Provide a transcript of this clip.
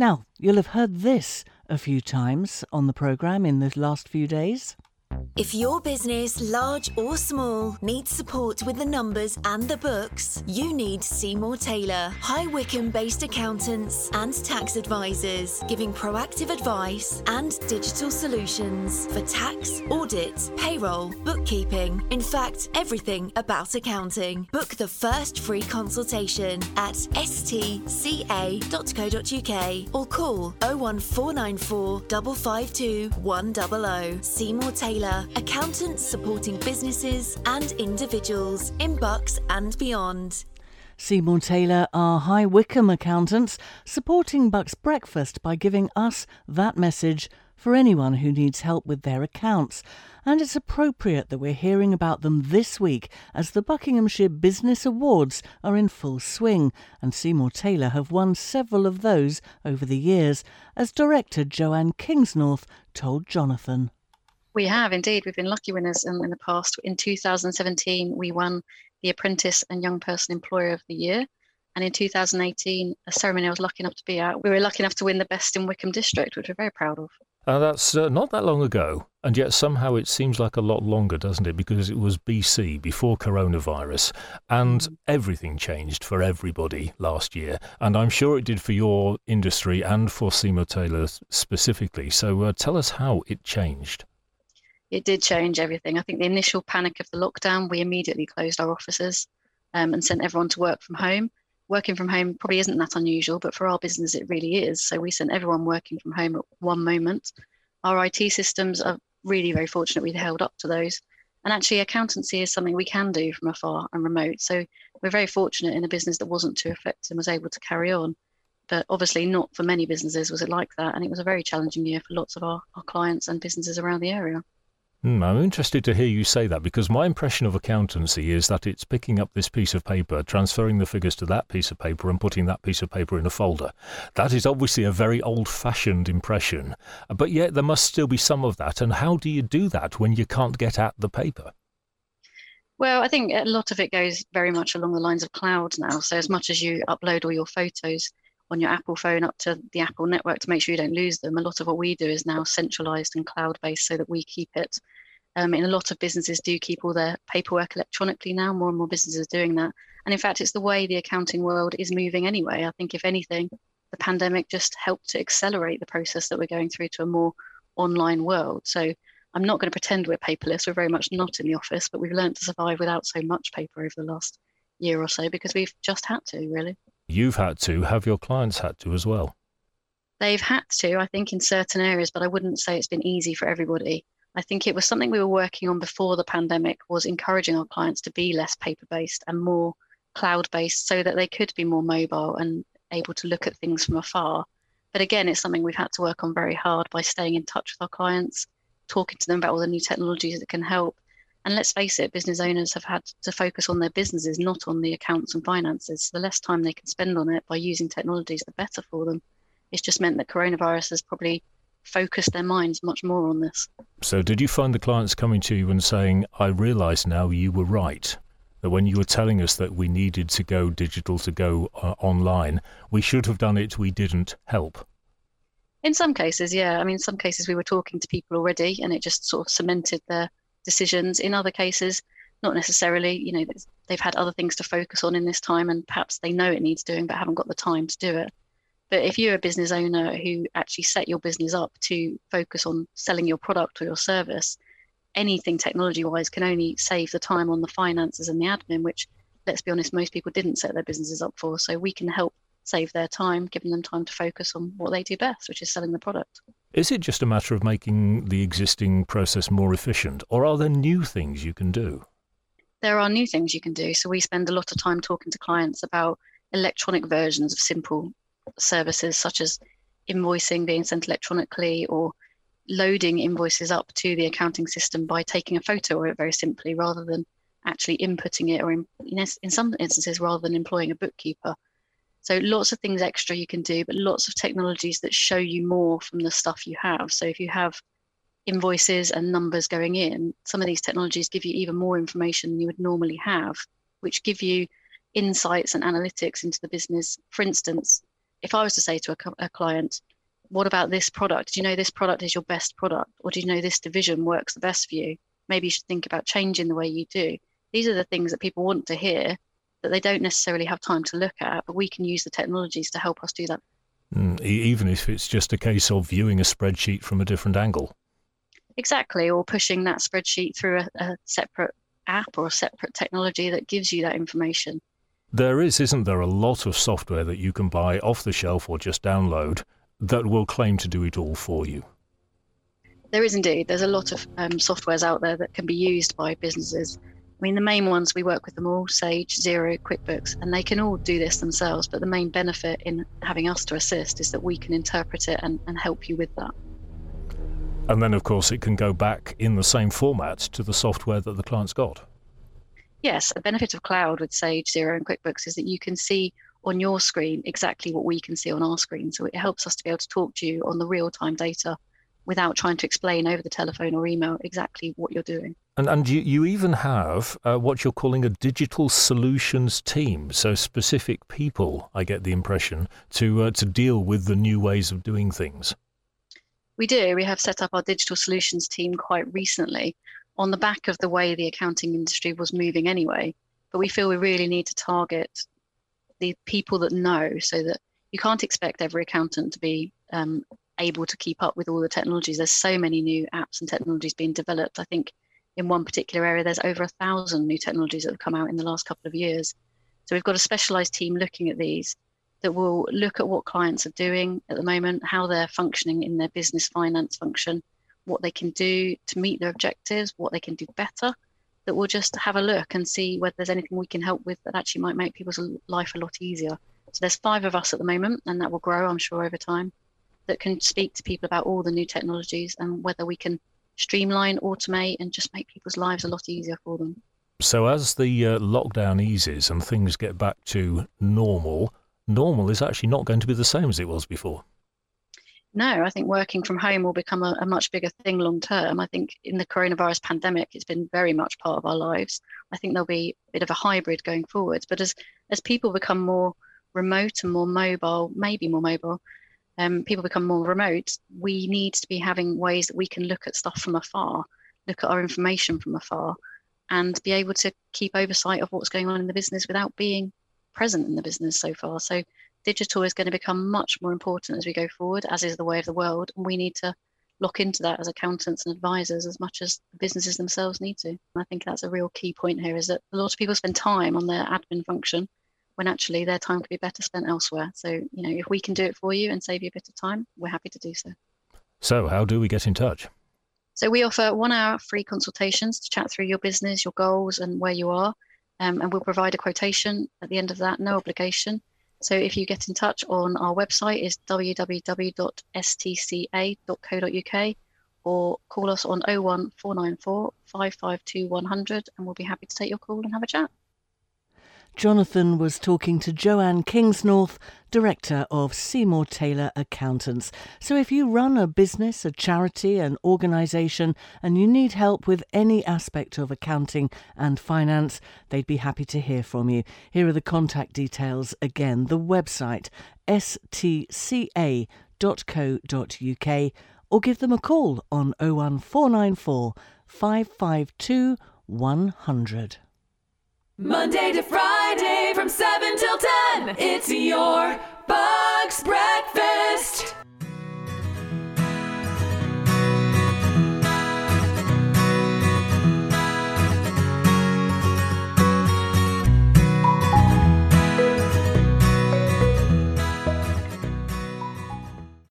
Now, you'll have heard this a few times on the programme in the last few days. If your business, large or small, needs support with the numbers and the books, you need Seymour Taylor, High Wycombe based accountants and tax advisors, giving proactive advice and digital solutions for tax, audit, payroll, bookkeeping, in fact, everything about accounting. Book the first free consultation at stca.co.uk or call 01494 552 100. Seymour Taylor accountants supporting businesses and individuals in Bucks and beyond. Seymour Taylor are High Wycombe accountants supporting Bucks Breakfast by giving us that message for anyone who needs help with their accounts. And it's appropriate that we're hearing about them this week as the Buckinghamshire Business Awards are in full swing, and Seymour Taylor have won several of those over the years, as director Joanne Kingsnorth told Jonathan. We have indeed. We've been lucky winners in, in the past. In 2017, we won the Apprentice and Young Person Employer of the Year. And in 2018, a ceremony I was lucky enough to be at, we were lucky enough to win the Best in Wycombe District, which we're very proud of. Uh, that's uh, not that long ago, and yet somehow it seems like a lot longer, doesn't it? Because it was BC, before coronavirus, and mm. everything changed for everybody last year. And I'm sure it did for your industry and for Seymour Taylor specifically. So uh, tell us how it changed it did change everything. I think the initial panic of the lockdown, we immediately closed our offices um, and sent everyone to work from home. Working from home probably isn't that unusual, but for our business, it really is. So we sent everyone working from home at one moment. Our IT systems are really very fortunate we held up to those. And actually, accountancy is something we can do from afar and remote. So we're very fortunate in a business that wasn't too affected and was able to carry on. But obviously, not for many businesses was it like that. And it was a very challenging year for lots of our, our clients and businesses around the area. Mm, I'm interested to hear you say that because my impression of accountancy is that it's picking up this piece of paper, transferring the figures to that piece of paper, and putting that piece of paper in a folder. That is obviously a very old fashioned impression, but yet there must still be some of that. And how do you do that when you can't get at the paper? Well, I think a lot of it goes very much along the lines of cloud now. So, as much as you upload all your photos, on your Apple phone up to the Apple network to make sure you don't lose them. A lot of what we do is now centralized and cloud based so that we keep it. Um, and a lot of businesses do keep all their paperwork electronically now. More and more businesses are doing that. And in fact, it's the way the accounting world is moving anyway. I think, if anything, the pandemic just helped to accelerate the process that we're going through to a more online world. So I'm not going to pretend we're paperless. We're very much not in the office, but we've learned to survive without so much paper over the last year or so because we've just had to, really. You've had to. Have your clients had to as well? They've had to, I think, in certain areas, but I wouldn't say it's been easy for everybody. I think it was something we were working on before the pandemic was encouraging our clients to be less paper based and more cloud based so that they could be more mobile and able to look at things from afar. But again, it's something we've had to work on very hard by staying in touch with our clients, talking to them about all the new technologies that can help, and let's face it, business owners have had to focus on their businesses, not on the accounts and finances. The less time they can spend on it by using technologies, the better for them. It's just meant that coronavirus has probably focused their minds much more on this. So, did you find the clients coming to you and saying, I realise now you were right? That when you were telling us that we needed to go digital, to go uh, online, we should have done it, we didn't help? In some cases, yeah. I mean, in some cases, we were talking to people already and it just sort of cemented their decisions. In other cases, not necessarily. You know, they've had other things to focus on in this time, and perhaps they know it needs doing, but haven't got the time to do it. But if you're a business owner who actually set your business up to focus on selling your product or your service, anything technology wise can only save the time on the finances and the admin, which, let's be honest, most people didn't set their businesses up for. So we can help save their time, giving them time to focus on what they do best, which is selling the product. Is it just a matter of making the existing process more efficient, or are there new things you can do? There are new things you can do. So we spend a lot of time talking to clients about electronic versions of simple services, such as invoicing being sent electronically or loading invoices up to the accounting system by taking a photo of it very simply rather than actually inputting it or in, in some instances rather than employing a bookkeeper so lots of things extra you can do, but lots of technologies that show you more from the stuff you have. So if you have invoices and numbers going in, some of these technologies give you even more information than you would normally have, which give you insights and analytics into the business. For instance, if I was to say to a, a client, what about this product? Do you know this product is your best product? Or do you know this division works the best for you? Maybe you should think about changing the way you do. These are the things that people want to hear that they don't necessarily have time to look at, but we can use the technologies to help us do that. Mm, even if it's just a case of viewing a spreadsheet from a different angle. Exactly, or pushing that spreadsheet through a, a separate app or a separate technology that gives you that information. There is, isn't there, a lot of software that you can buy off the shelf or just download that will claim to do it all for you? There is indeed. There's a lot of um, softwares out there that can be used by businesses. I mean, the main ones we work with them all Sage, Xero, QuickBooks, and they can all do this themselves. But the main benefit in having us to assist is that we can interpret it and, and help you with that. And then, of course, it can go back in the same format to the software that the client's got. Yes, the benefit of cloud with Sage, Xero, and QuickBooks is that you can see on your screen exactly what we can see on our screen. So it helps us to be able to talk to you on the real time data without trying to explain over the telephone or email exactly what you're doing. And, and you, you even have uh, what you're calling a digital solutions team. So specific people, I get the impression, to uh, to deal with the new ways of doing things. We do. We have set up our digital solutions team quite recently on the back of the way the accounting industry was moving anyway. But we feel we really need to target the people that know so that you can't expect every accountant to be um, able to keep up with all the technologies. There's so many new apps and technologies being developed. I think in one particular area, there's over a thousand new technologies that have come out in the last couple of years. So we've got a specialized team looking at these that will look at what clients are doing at the moment, how they're functioning in their business finance function, what they can do to meet their objectives, what they can do better. That we'll just have a look and see whether there's anything we can help with that actually might make people's life a lot easier. So there's five of us at the moment, and that will grow, I'm sure, over time, that can speak to people about all the new technologies and whether we can streamline, automate, and just make people's lives a lot easier for them. So, as the uh, lockdown eases and things get back to normal, normal is actually not going to be the same as it was before. No, I think working from home will become a, a, much bigger thing long term. I think in the coronavirus pandemic, it's been very much part of our lives. I think there'll be a bit of a hybrid going forwards. But as as people become more remote and more mobile, maybe more mobile, um, people become more remote, we need to be having ways that we can look at stuff from afar, look at our information from afar, and be able to keep oversight of what's going on in the business without being present in the business so far. So digital is going to become much more important as we go forward, as is the way of the world. And we need to lock into that as accountants and advisors as much as businesses themselves need to. And I think that's a real key point here is that a lot of people spend time on their admin function when actually their time could be better spent elsewhere. So, you know, if we can do it for you and save you a bit of time, we're happy to do so. So, how do we get in touch? So, we offer one hour free consultations to chat through your business, your goals, and where you are. Um, and we'll provide a quotation at the end of that, no obligation. So if you get in touch on our website is www.stca.co.uk or call us on 01494 552 100 and we'll be happy to take your call and have a chat. Jonathan was talking to Joanne Kingsnorth, Director of Seymour Taylor Accountants. So if you run a business, a charity, an organisation, and you need help with any aspect of accounting and finance, they'd be happy to hear from you. Here are the contact details again the website stca.co.uk or give them a call on 01494 552 100. Monday to Friday from 7 till 10, it's your Breakfast.